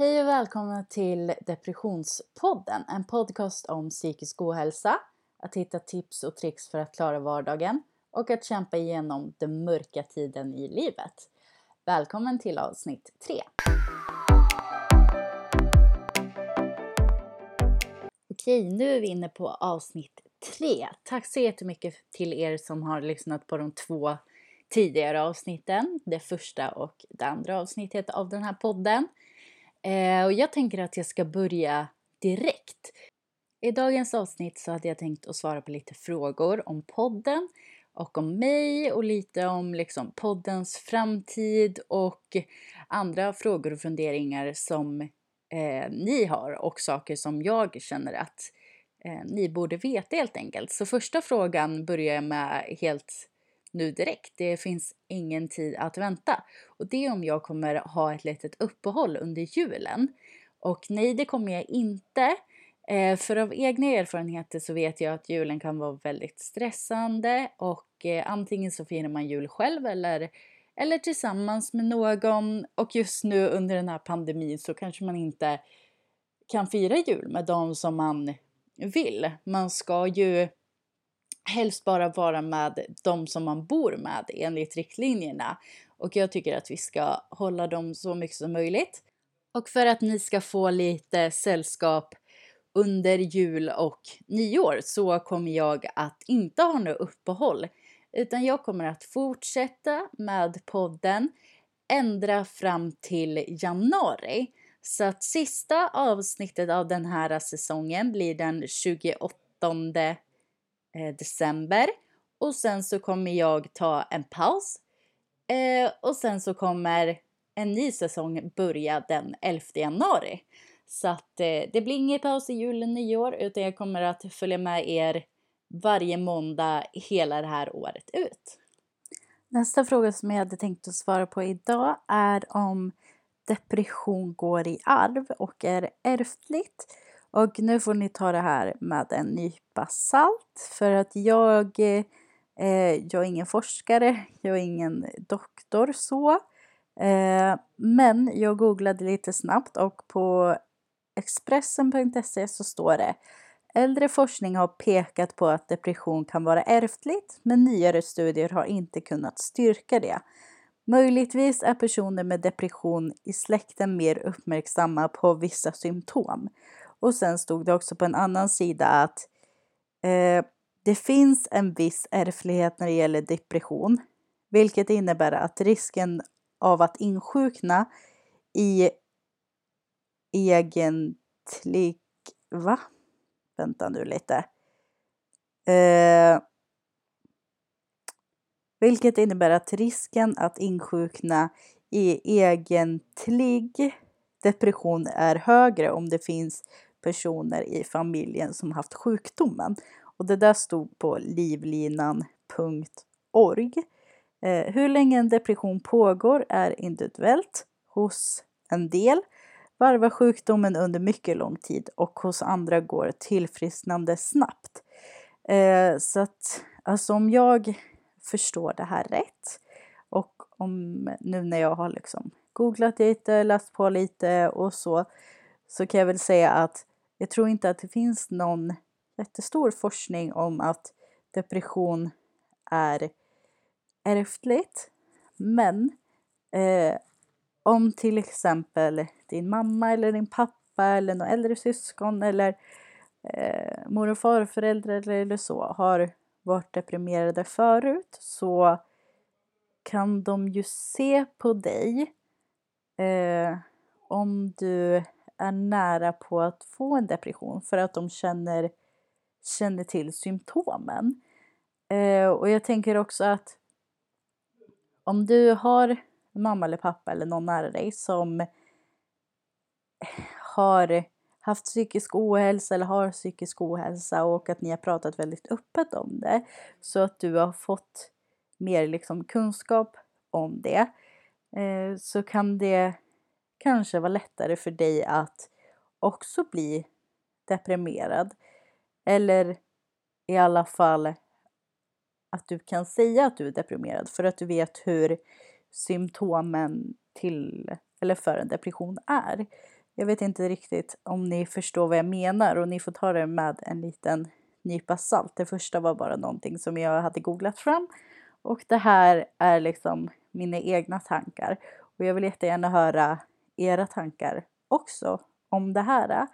Hej och välkomna till Depressionspodden, en podcast om psykisk ohälsa, att hitta tips och tricks för att klara vardagen och att kämpa igenom den mörka tiden i livet. Välkommen till avsnitt 3. Okej, nu är vi inne på avsnitt 3. Tack så jättemycket till er som har lyssnat på de två tidigare avsnitten, det första och det andra avsnittet av den här podden. Eh, och jag tänker att jag ska börja direkt. I dagens avsnitt så hade jag tänkt att svara på lite frågor om podden och om mig och lite om liksom poddens framtid och andra frågor och funderingar som eh, ni har och saker som jag känner att eh, ni borde veta helt enkelt. Så första frågan börjar jag med helt nu direkt. Det finns ingen tid att vänta. Och det är om jag kommer ha ett litet uppehåll under julen. Och nej, det kommer jag inte. Eh, för av egna erfarenheter så vet jag att julen kan vara väldigt stressande och eh, antingen så firar man jul själv eller, eller tillsammans med någon. Och just nu under den här pandemin så kanske man inte kan fira jul med de som man vill. Man ska ju helst bara vara med de som man bor med enligt riktlinjerna. Och jag tycker att vi ska hålla dem så mycket som möjligt. Och för att ni ska få lite sällskap under jul och nyår så kommer jag att inte ha något uppehåll utan jag kommer att fortsätta med podden ändra fram till januari. Så att sista avsnittet av den här säsongen blir den 28 Eh, december och sen så kommer jag ta en paus eh, och sen så kommer en ny säsong börja den 11 januari. Så att eh, det blir ingen paus i jul och nyår utan jag kommer att följa med er varje måndag hela det här året ut. Nästa fråga som jag hade tänkt att svara på idag är om depression går i arv och är ärftligt. Och nu får ni ta det här med en nypa salt för att jag, eh, jag är ingen forskare, jag är ingen doktor så. Eh, men jag googlade lite snabbt och på Expressen.se så står det Äldre forskning har pekat på att depression kan vara ärftligt men nyare studier har inte kunnat styrka det. Möjligtvis är personer med depression i släkten mer uppmärksamma på vissa symptom. Och sen stod det också på en annan sida att eh, det finns en viss ärftlighet när det gäller depression, vilket innebär att risken av att insjukna i egentlig... Va? Vänta nu lite. Eh, vilket innebär att risken att insjukna i egentlig depression är högre om det finns personer i familjen som haft sjukdomen. Och det där stod på livlinan.org. Eh, hur länge en depression pågår är individuellt. Hos en del varvar sjukdomen under mycket lång tid och hos andra går tillfrisknande snabbt. Eh, så att alltså om jag förstår det här rätt och om nu när jag har liksom googlat lite, läst på lite och så, så kan jag väl säga att jag tror inte att det finns någon jättestor forskning om att depression är ärftligt. Men eh, om till exempel din mamma eller din pappa eller någon äldre syskon eller eh, mor och farföräldrar eller så har varit deprimerade förut så kan de ju se på dig eh, om du är nära på att få en depression för att de känner, känner till symptomen. Eh, och jag tänker också att om du har mamma eller pappa eller någon nära dig som har haft psykisk ohälsa eller har psykisk ohälsa och att ni har pratat väldigt öppet om det så att du har fått mer liksom kunskap om det eh, så kan det kanske vara lättare för dig att också bli deprimerad. Eller i alla fall att du kan säga att du är deprimerad för att du vet hur symptomen till eller för en depression är. Jag vet inte riktigt om ni förstår vad jag menar och ni får ta det med en liten nypa salt. Det första var bara någonting som jag hade googlat fram och det här är liksom mina egna tankar. Och jag vill jättegärna höra era tankar också om det här.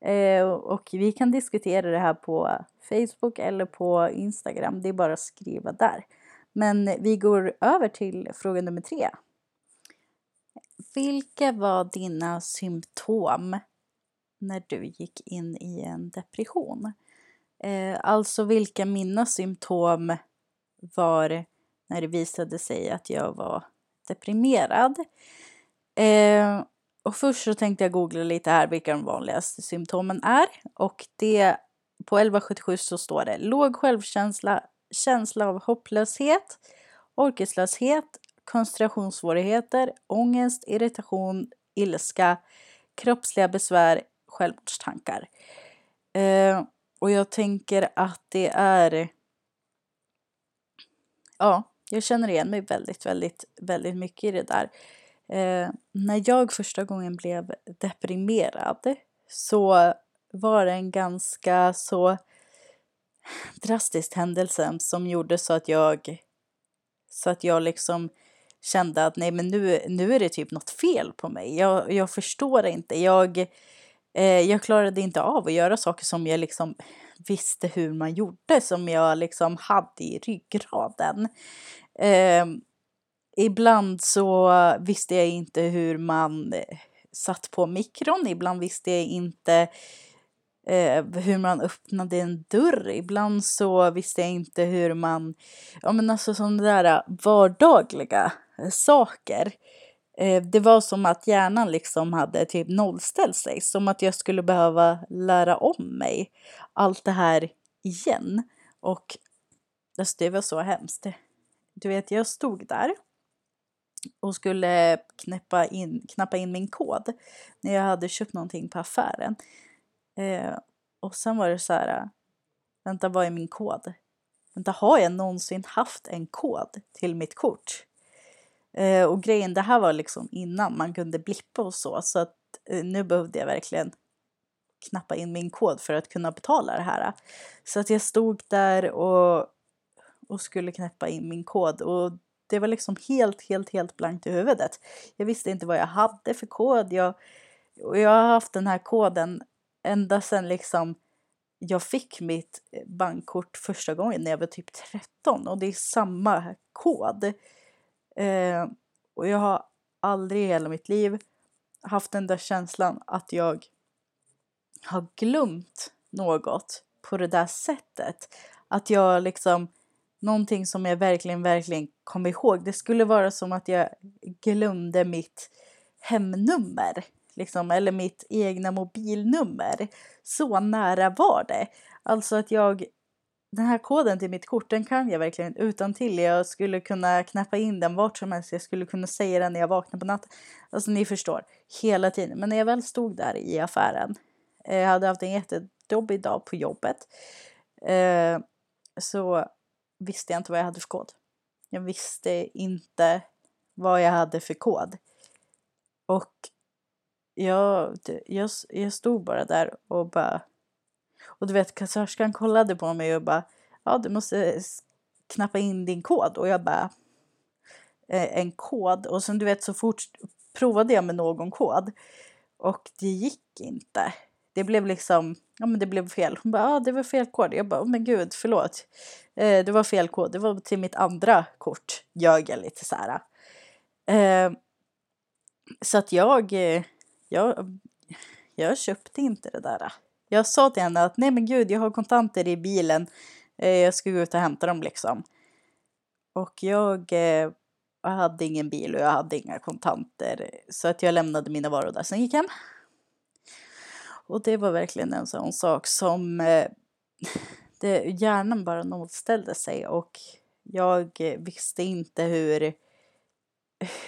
Eh, och vi kan diskutera det här på Facebook eller på Instagram. Det är bara att skriva där. Men vi går över till fråga nummer tre. Vilka var dina symptom när du gick in i en depression? Eh, alltså vilka mina symptom var när det visade sig att jag var deprimerad. Eh, och först så tänkte jag googla lite här vilka de vanligaste symptomen är. Och det på 1177 så står det låg självkänsla, känsla av hopplöshet, orkeslöshet, koncentrationssvårigheter, ångest, irritation, ilska, kroppsliga besvär, självmordstankar. Eh, och jag tänker att det är... Ja, jag känner igen mig väldigt, väldigt, väldigt mycket i det där. Eh, när jag första gången blev deprimerad så var det en ganska så drastisk händelse som gjorde så att jag så att jag liksom kände att nej men nu, nu är det typ något fel på mig. Jag, jag förstår inte. Jag, eh, jag klarade inte av att göra saker som jag liksom visste hur man gjorde, som jag liksom hade i ryggraden. Eh, ibland så visste jag inte hur man eh, satt på mikron, ibland visste jag inte eh, hur man öppnade en dörr. Ibland så visste jag inte hur man, ja men alltså sådana där vardagliga eh, saker. Eh, det var som att hjärnan liksom hade typ nollställt sig, som att jag skulle behöva lära om mig allt det här igen. Och alltså, det var så hemskt. Du vet, jag stod där och skulle knäppa in, knappa in min kod när jag hade köpt någonting på affären. Eh, och sen var det så här, vänta vad är min kod? Vänta, har jag någonsin haft en kod till mitt kort? Eh, och grejen, det här var liksom innan man kunde blippa och så, så att eh, nu behövde jag verkligen knappa in min kod för att kunna betala det här. Så att jag stod där och, och skulle knäppa in min kod och det var liksom helt, helt, helt blankt i huvudet. Jag visste inte vad jag hade för kod. Jag, och jag har haft den här koden ända sedan liksom jag fick mitt eh, bankkort första gången när jag var typ 13 och det är samma kod. Eh, och jag har aldrig i hela mitt liv haft den där känslan att jag har glömt något på det där sättet. Att jag liksom, någonting som jag verkligen, verkligen kom ihåg. Det skulle vara som att jag glömde mitt hemnummer liksom, eller mitt egna mobilnummer. Så nära var det. Alltså att jag, den här koden till mitt kort, den kan jag verkligen utan till. Jag skulle kunna knappa in den vart som helst. Jag skulle kunna säga den när jag vaknar på natten. Alltså ni förstår, hela tiden. Men när jag väl stod där i affären, eh, jag hade haft en jättejobbig dag på jobbet, eh, så visste jag inte vad jag hade för kod. Jag visste inte vad jag hade för kod. Och jag, jag, jag stod bara där och bara... Och du vet, kassörskan kollade på mig och bara ja, du måste knappa in din kod. Och jag bara eh, en kod. Och sen du vet så fort provade jag med någon kod. Och det gick inte. Det blev liksom, ja men det blev fel. Hon bara, ja det var fel kod. Jag bara, oh, men gud förlåt. Eh, det var fel kod. Det var till mitt andra kort. Ljög jag lite så här. Eh, så att jag eh, jag, jag köpte inte det där. Jag sa till henne att nej men gud, jag har kontanter i bilen. Eh, jag ska gå ut och hämta dem liksom. Och jag, eh, jag hade ingen bil och jag hade inga kontanter. Så att jag lämnade mina varor där, sen gick hem. Och det var verkligen en sån sak som eh, det, hjärnan bara nollställde sig och jag eh, visste inte hur,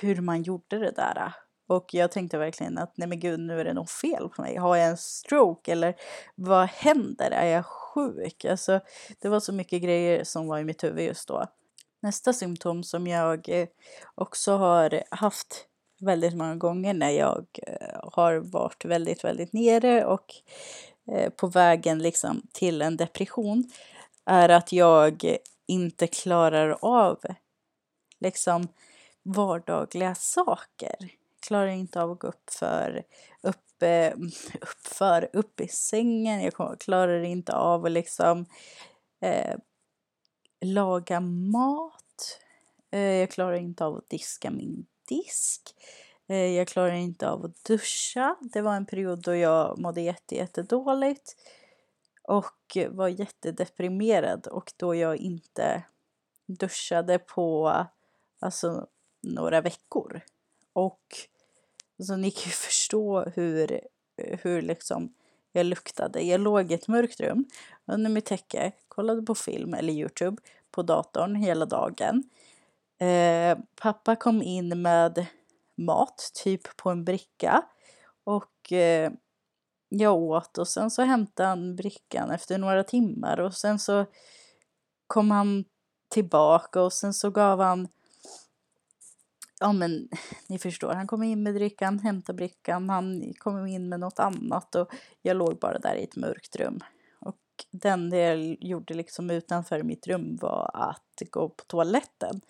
hur man gjorde det där. Och jag tänkte verkligen att nej men gud nu är det nog fel på mig. Har jag en stroke eller vad händer? Är jag sjuk? Alltså det var så mycket grejer som var i mitt huvud just då. Nästa symptom som jag eh, också har haft väldigt många gånger när jag eh, har varit väldigt, väldigt nere och eh, på vägen liksom till en depression är att jag inte klarar av liksom vardagliga saker. Klarar inte av att gå upp för, upp, eh, upp för, upp i sängen. Jag klarar inte av att liksom eh, laga mat. Jag klarar inte av att diska min disk. Eh, jag klarar inte av att duscha. Det var en period då jag mådde jätte, jättedåligt och var jättedeprimerad och då jag inte duschade på alltså, några veckor. Och så ni kan ju förstå hur, hur liksom jag luktade. Jag låg i ett mörkt rum under mitt täcke, kollade på film eller Youtube på datorn hela dagen. Eh, pappa kom in med mat, typ på en bricka. Och eh, jag åt och sen så hämtade han brickan efter några timmar och sen så kom han tillbaka och sen så gav han Ja men ni förstår, han kom in med drickan, hämtade brickan, han kom in med något annat och jag låg bara där i ett mörkt rum. Och den det jag gjorde liksom utanför mitt rum var att gå på toaletten.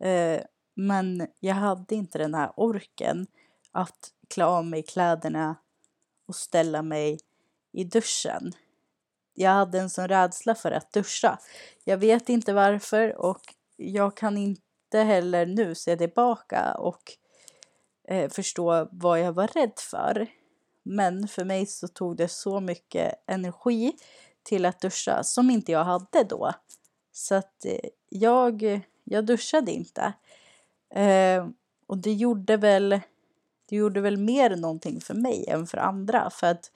Eh, men jag hade inte den här orken att klä av mig kläderna och ställa mig i duschen. Jag hade en sån rädsla för att duscha. Jag vet inte varför och jag kan inte heller nu se tillbaka och eh, förstå vad jag var rädd för. Men för mig så tog det så mycket energi till att duscha som inte jag hade då. Så att eh, jag, jag duschade inte. Eh, och det gjorde väl det gjorde väl mer någonting för mig än för andra. För att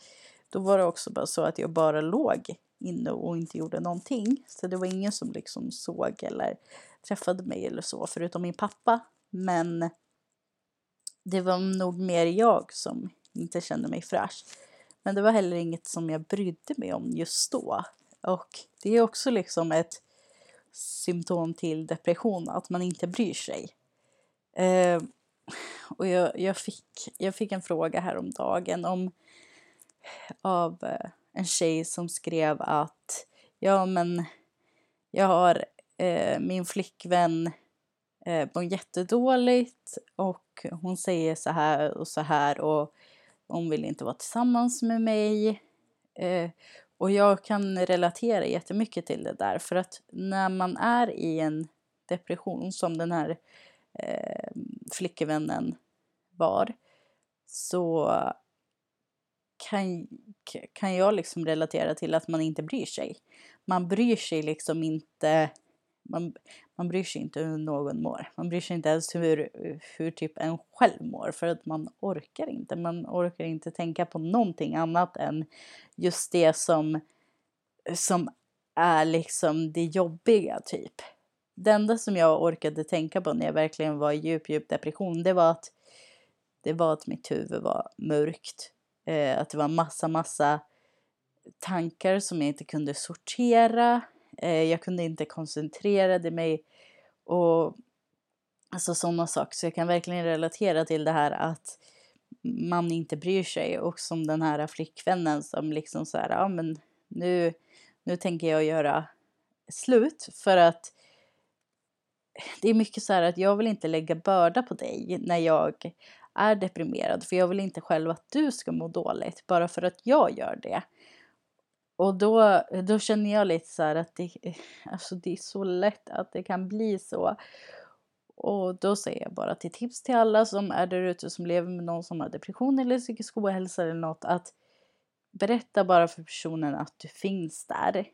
då var det också bara så att jag bara låg inne och inte gjorde någonting. Så det var ingen som liksom såg eller träffade mig eller så, förutom min pappa. Men det var nog mer jag som inte kände mig fräsch. Men det var heller inget som jag brydde mig om just då. Och det är också liksom ett symptom till depression, att man inte bryr sig. Eh, och jag, jag, fick, jag fick en fråga häromdagen om, av eh, en tjej som skrev att ja men jag har eh, min flickvän eh, mår jättedåligt och hon säger så här och så här och hon vill inte vara tillsammans med mig. Eh, och jag kan relatera jättemycket till det där för att när man är i en depression som den här eh, flickvännen var så kan, kan jag liksom relatera till att man inte bryr sig. Man bryr sig liksom inte man, man bryr sig inte hur någon mår. Man bryr sig inte ens hur, hur typ en själv mår för att man orkar inte. Man orkar inte tänka på någonting annat än just det som, som är liksom det jobbiga typ det enda som jag orkade tänka på när jag verkligen var i djup, djup depression, det var att det var att mitt huvud var mörkt. Eh, att det var massa, massa tankar som jag inte kunde sortera. Eh, jag kunde inte koncentrera mig och alltså sådana saker. Så jag kan verkligen relatera till det här att man inte bryr sig och som den här flickvännen som liksom så här, ja men nu, nu tänker jag göra slut för att det är mycket så här att jag vill inte lägga börda på dig när jag är deprimerad. För jag vill inte själv att du ska må dåligt bara för att jag gör det. Och då, då känner jag lite så här att det, alltså det är så lätt att det kan bli så. Och då säger jag bara till tips till alla som är där ute som lever med någon som har depression eller psykisk ohälsa eller något att berätta bara för personen att du finns där.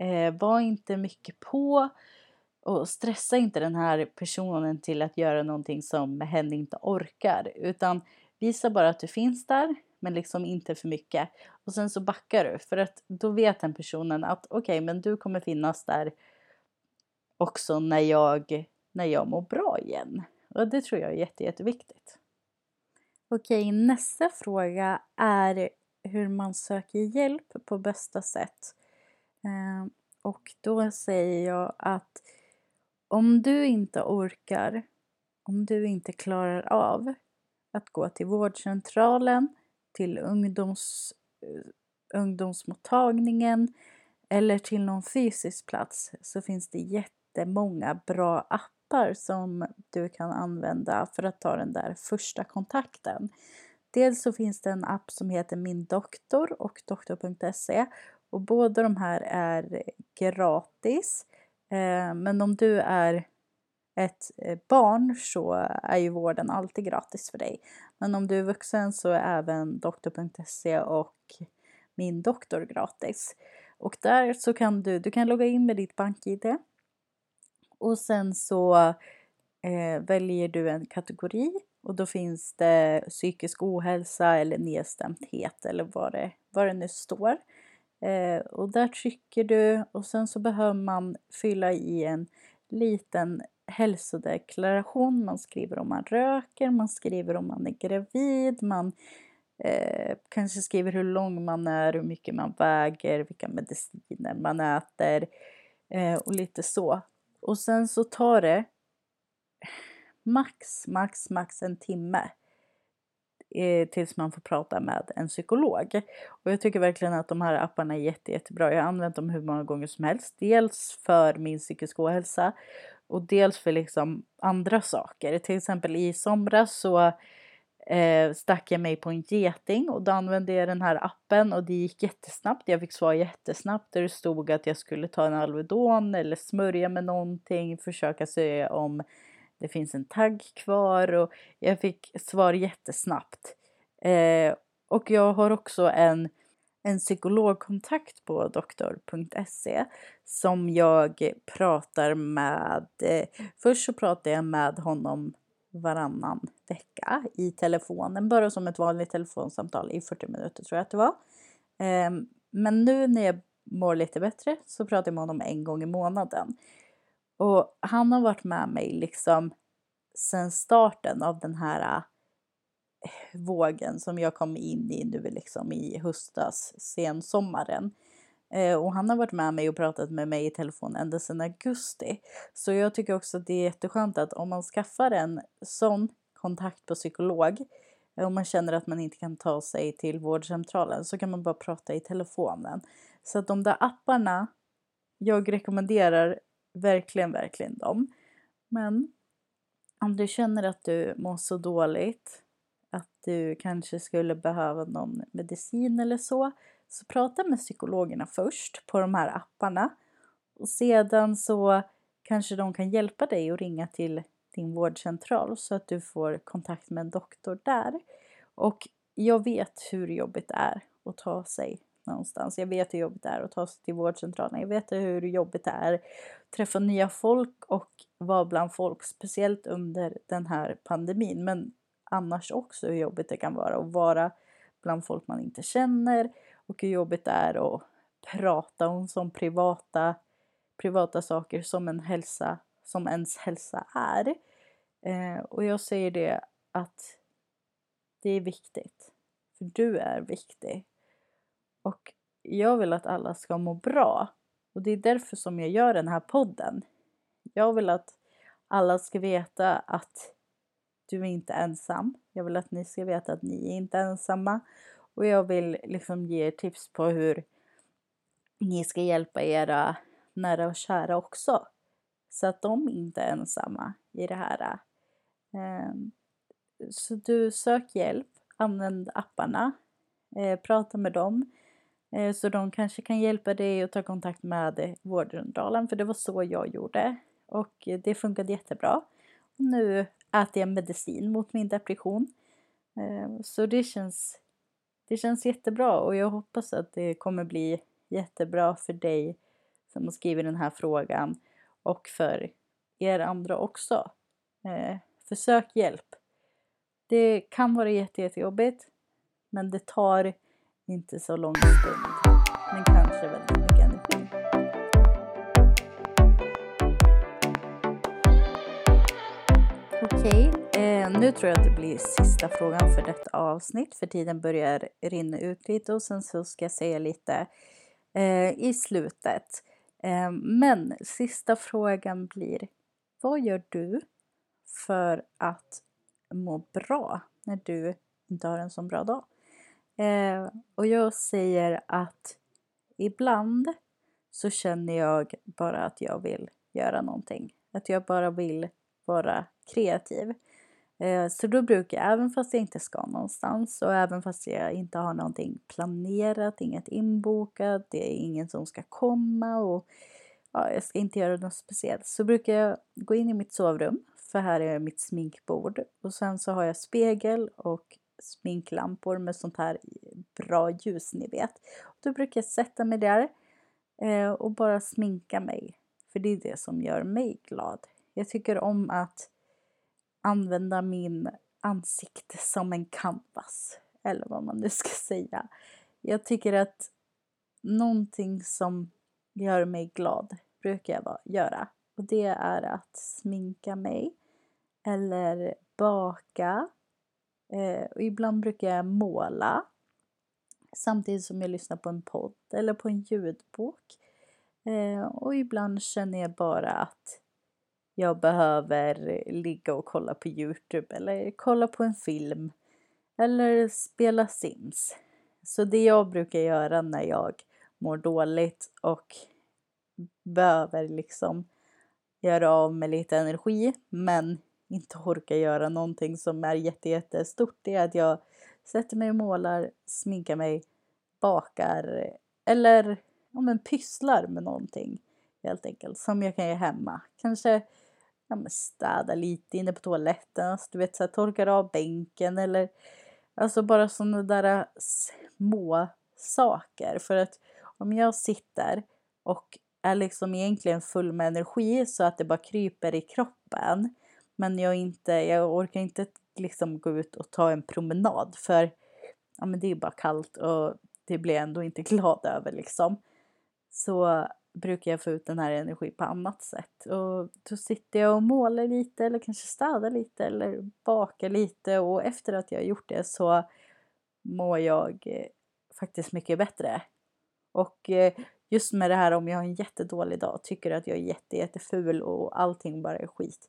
Eh, var inte mycket på. Och stressa inte den här personen till att göra någonting som hen inte orkar. Utan visa bara att du finns där, men liksom inte för mycket. Och sen så backar du, för att då vet den personen att okej, okay, men du kommer finnas där också när jag, när jag mår bra igen. Och det tror jag är jätte, jätteviktigt. Okej, nästa fråga är hur man söker hjälp på bästa sätt. Ehm, och då säger jag att om du inte orkar, om du inte klarar av att gå till vårdcentralen, till ungdoms, eh, ungdomsmottagningen eller till någon fysisk plats så finns det jättemånga bra appar som du kan använda för att ta den där första kontakten. Dels så finns det en app som heter Min doktor och doktor.se och båda de här är gratis. Eh, men om du är ett eh, barn så är ju vården alltid gratis för dig. Men om du är vuxen så är även doktor.se och Min doktor gratis. Och där så kan du, du kan logga in med ditt BankID och sen så eh, väljer du en kategori och då finns det psykisk ohälsa eller nedstämdhet eller vad det, vad det nu står. Eh, och där trycker du och sen så behöver man fylla i en liten hälsodeklaration. Man skriver om man röker, man skriver om man är gravid, man eh, kanske skriver hur lång man är, hur mycket man väger, vilka mediciner man äter eh, och lite så. Och sen så tar det max, max, max en timme eh, tills man får prata med en psykolog. Och jag tycker verkligen att de här apparna är jätte, jättebra. Jag har använt dem hur många gånger som helst. Dels för min psykiska ohälsa och dels för liksom andra saker. Till exempel i somras så eh, stack jag mig på en geting och då använde jag den här appen och det gick jättesnabbt. Jag fick svar jättesnabbt där det stod att jag skulle ta en Alvedon eller smörja med någonting, försöka se om det finns en tagg kvar och jag fick svar jättesnabbt. Eh, och jag har också en, en psykologkontakt på doktor.se som jag pratar med. Eh, först så pratar jag med honom varannan vecka i telefonen, bara som ett vanligt telefonsamtal i 40 minuter tror jag att det var. Ehm, men nu när jag mår lite bättre så pratar jag med honom en gång i månaden. Och han har varit med mig liksom sen starten av den här äh, vågen som jag kom in i nu liksom i höstas, sensommaren. Eh, och han har varit med mig och pratat med mig i telefon ända sedan augusti. Så jag tycker också att det är jätteskönt att om man skaffar en sån kontakt på psykolog eh, om man känner att man inte kan ta sig till vårdcentralen så kan man bara prata i telefonen. Så att de där apparna, jag rekommenderar verkligen, verkligen dem. Men om du känner att du mår så dåligt du kanske skulle behöva någon medicin eller så, så prata med psykologerna först på de här apparna. Och sedan så kanske de kan hjälpa dig att ringa till din vårdcentral så att du får kontakt med en doktor där. Och jag vet hur jobbigt det är att ta sig någonstans. Jag vet hur jobbigt det är att ta sig till vårdcentralen. Jag vet hur jobbigt det är att träffa nya folk och vara bland folk, speciellt under den här pandemin. Men annars också hur jobbigt det kan vara att vara bland folk man inte känner och hur jobbigt det är att prata om som privata, privata saker som en hälsa, som ens hälsa är. Eh, och jag säger det att det är viktigt. För du är viktig. Och jag vill att alla ska må bra. Och det är därför som jag gör den här podden. Jag vill att alla ska veta att du är inte ensam. Jag vill att ni ska veta att ni är inte ensamma. Och jag vill liksom ge er tips på hur ni ska hjälpa era nära och kära också. Så att de inte är ensamma i det här. Ehm, så du sök hjälp, använd apparna, eh, prata med dem. Eh, så de kanske kan hjälpa dig att ta kontakt med vårdcentralen för det var så jag gjorde. Och det funkade jättebra. Nu äter jag medicin mot min depression. Eh, så det känns, det känns jättebra och jag hoppas att det kommer bli jättebra för dig som har skrivit den här frågan och för er andra också. Eh, försök hjälp. Det kan vara jättejobbigt men det tar inte så lång stund, men kanske väldigt Okej, eh, nu tror jag att det blir sista frågan för detta avsnitt för tiden börjar rinna ut lite och sen så ska jag säga lite eh, i slutet. Eh, men sista frågan blir, vad gör du för att må bra när du inte har en så bra dag. Eh, och jag säger att ibland så känner jag bara att jag vill göra någonting. Att jag bara vill vara kreativ. Eh, så då brukar jag, även fast jag inte ska någonstans och även fast jag inte har någonting planerat, inget inbokat, det är ingen som ska komma och ja, jag ska inte göra något speciellt, så brukar jag gå in i mitt sovrum, för här är mitt sminkbord och sen så har jag spegel och sminklampor med sånt här bra ljus ni vet. Då brukar jag sätta mig där eh, och bara sminka mig, för det är det som gör mig glad. Jag tycker om att använda min ansikte som en canvas. Eller vad man nu ska säga. Jag tycker att någonting som gör mig glad brukar jag göra. Och det är att sminka mig. Eller baka. Eh, och ibland brukar jag måla. Samtidigt som jag lyssnar på en podd eller på en ljudbok. Eh, och ibland känner jag bara att jag behöver ligga och kolla på Youtube eller kolla på en film eller spela Sims. Så det jag brukar göra när jag mår dåligt och behöver liksom göra av med lite energi men inte orkar göra någonting som är jätte, jättestort det är att jag sätter mig och målar, sminkar mig, bakar eller ja, men pysslar med någonting helt enkelt som jag kan göra hemma. Kanske ja, men städa lite inne på toaletten, alltså, du vet så här, torkar av bänken eller alltså bara sådana där små saker. För att om jag sitter och är liksom egentligen full med energi så att det bara kryper i kroppen. Men jag, inte, jag orkar inte liksom gå ut och ta en promenad för ja, men det är bara kallt och det blir jag ändå inte glad över liksom. Så brukar jag få ut den här energin på annat sätt. Och då sitter jag och målar lite eller kanske städar lite eller bakar lite och efter att jag har gjort det så mår jag eh, faktiskt mycket bättre. Och eh, just med det här om jag har en jättedålig dag, tycker att jag är jätte, jätteful och allting bara är skit.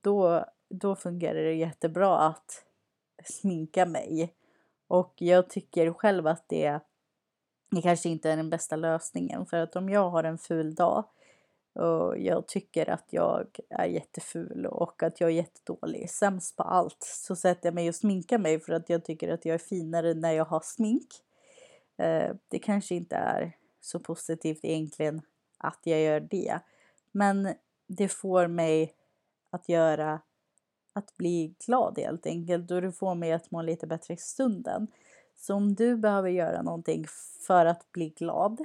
Då, då fungerar det jättebra att sminka mig. Och jag tycker själv att det det kanske inte är den bästa lösningen för att om jag har en ful dag och jag tycker att jag är jätteful och att jag är jättedålig, sämst på allt, så sätter jag mig och sminkar mig för att jag tycker att jag är finare när jag har smink. Eh, det kanske inte är så positivt egentligen att jag gör det, men det får mig att göra att bli glad helt enkelt och det får mig att må lite bättre i stunden. Så om du behöver göra någonting för att bli glad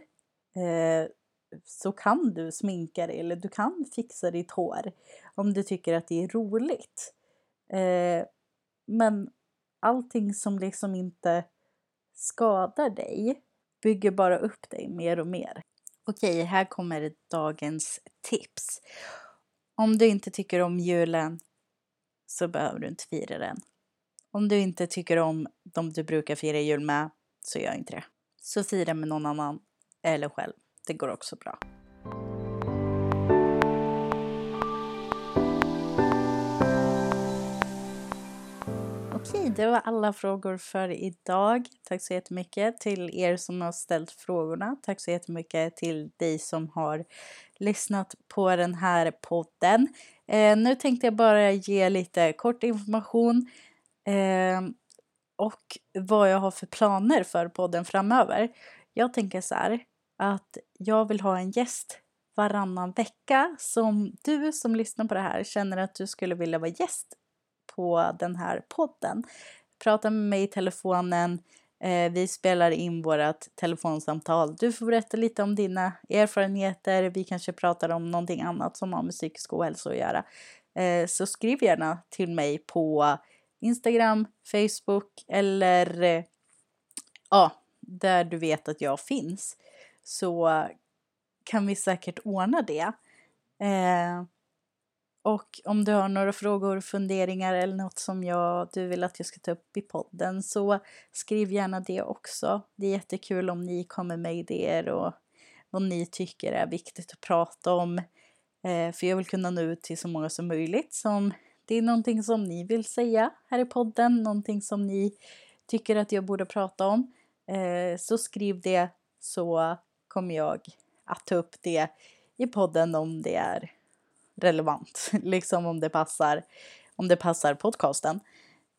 eh, så kan du sminka dig eller du kan fixa ditt hår om du tycker att det är roligt. Eh, men allting som liksom inte skadar dig bygger bara upp dig mer och mer. Okej, här kommer dagens tips. Om du inte tycker om julen så behöver du inte fira den. Om du inte tycker om de du brukar fira jul med, så gör inte det. Så fira med någon annan eller själv. Det går också bra. Okej, det var alla frågor för idag. Tack så jättemycket till er som har ställt frågorna. Tack så jättemycket till dig som har lyssnat på den här podden. Eh, nu tänkte jag bara ge lite kort information Eh, och vad jag har för planer för podden framöver. Jag tänker så här att jag vill ha en gäst varannan vecka som du som lyssnar på det här känner att du skulle vilja vara gäst på den här podden. Prata med mig i telefonen. Eh, vi spelar in vårt telefonsamtal. Du får berätta lite om dina erfarenheter. Vi kanske pratar om någonting annat som har med psykisk ohälsa att göra. Eh, så skriv gärna till mig på Instagram, Facebook eller eh, ja, där du vet att jag finns så kan vi säkert ordna det. Eh, och om du har några frågor, funderingar eller något som jag, du vill att jag ska ta upp i podden så skriv gärna det också. Det är jättekul om ni kommer med idéer och vad ni tycker är viktigt att prata om. Eh, för jag vill kunna nå ut till så många som möjligt som det är någonting som ni vill säga här i podden, någonting som ni tycker att jag borde prata om, eh, så skriv det så kommer jag att ta upp det i podden om det är relevant, liksom om det passar, om det passar podcasten.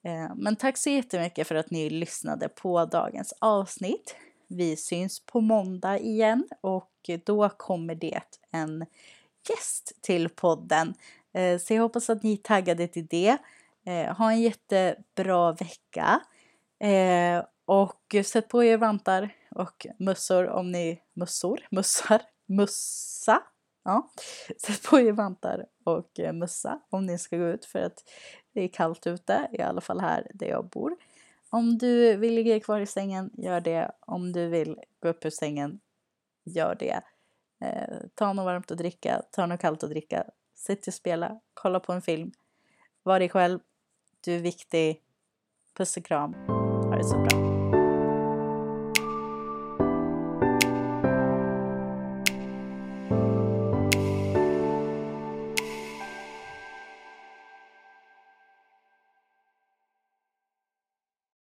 Eh, men tack så jättemycket för att ni lyssnade på dagens avsnitt. Vi syns på måndag igen och då kommer det en gäst till podden. Eh, så jag hoppas att ni är taggade till det. Eh, ha en jättebra vecka. Eh, och sätt på er vantar och mössor om ni... Mössor? Mössar? Mössa? Ja. Sätt på er vantar och mössa om ni ska gå ut för att det är kallt ute, i alla fall här där jag bor. Om du vill ligga kvar i sängen, gör det. Om du vill gå upp ur sängen, gör det. Eh, ta något varmt att dricka, ta något kallt att dricka. Sitt och spela, kolla på en film. Var dig själv. Du är viktig. Puss och kram. Ha det så bra.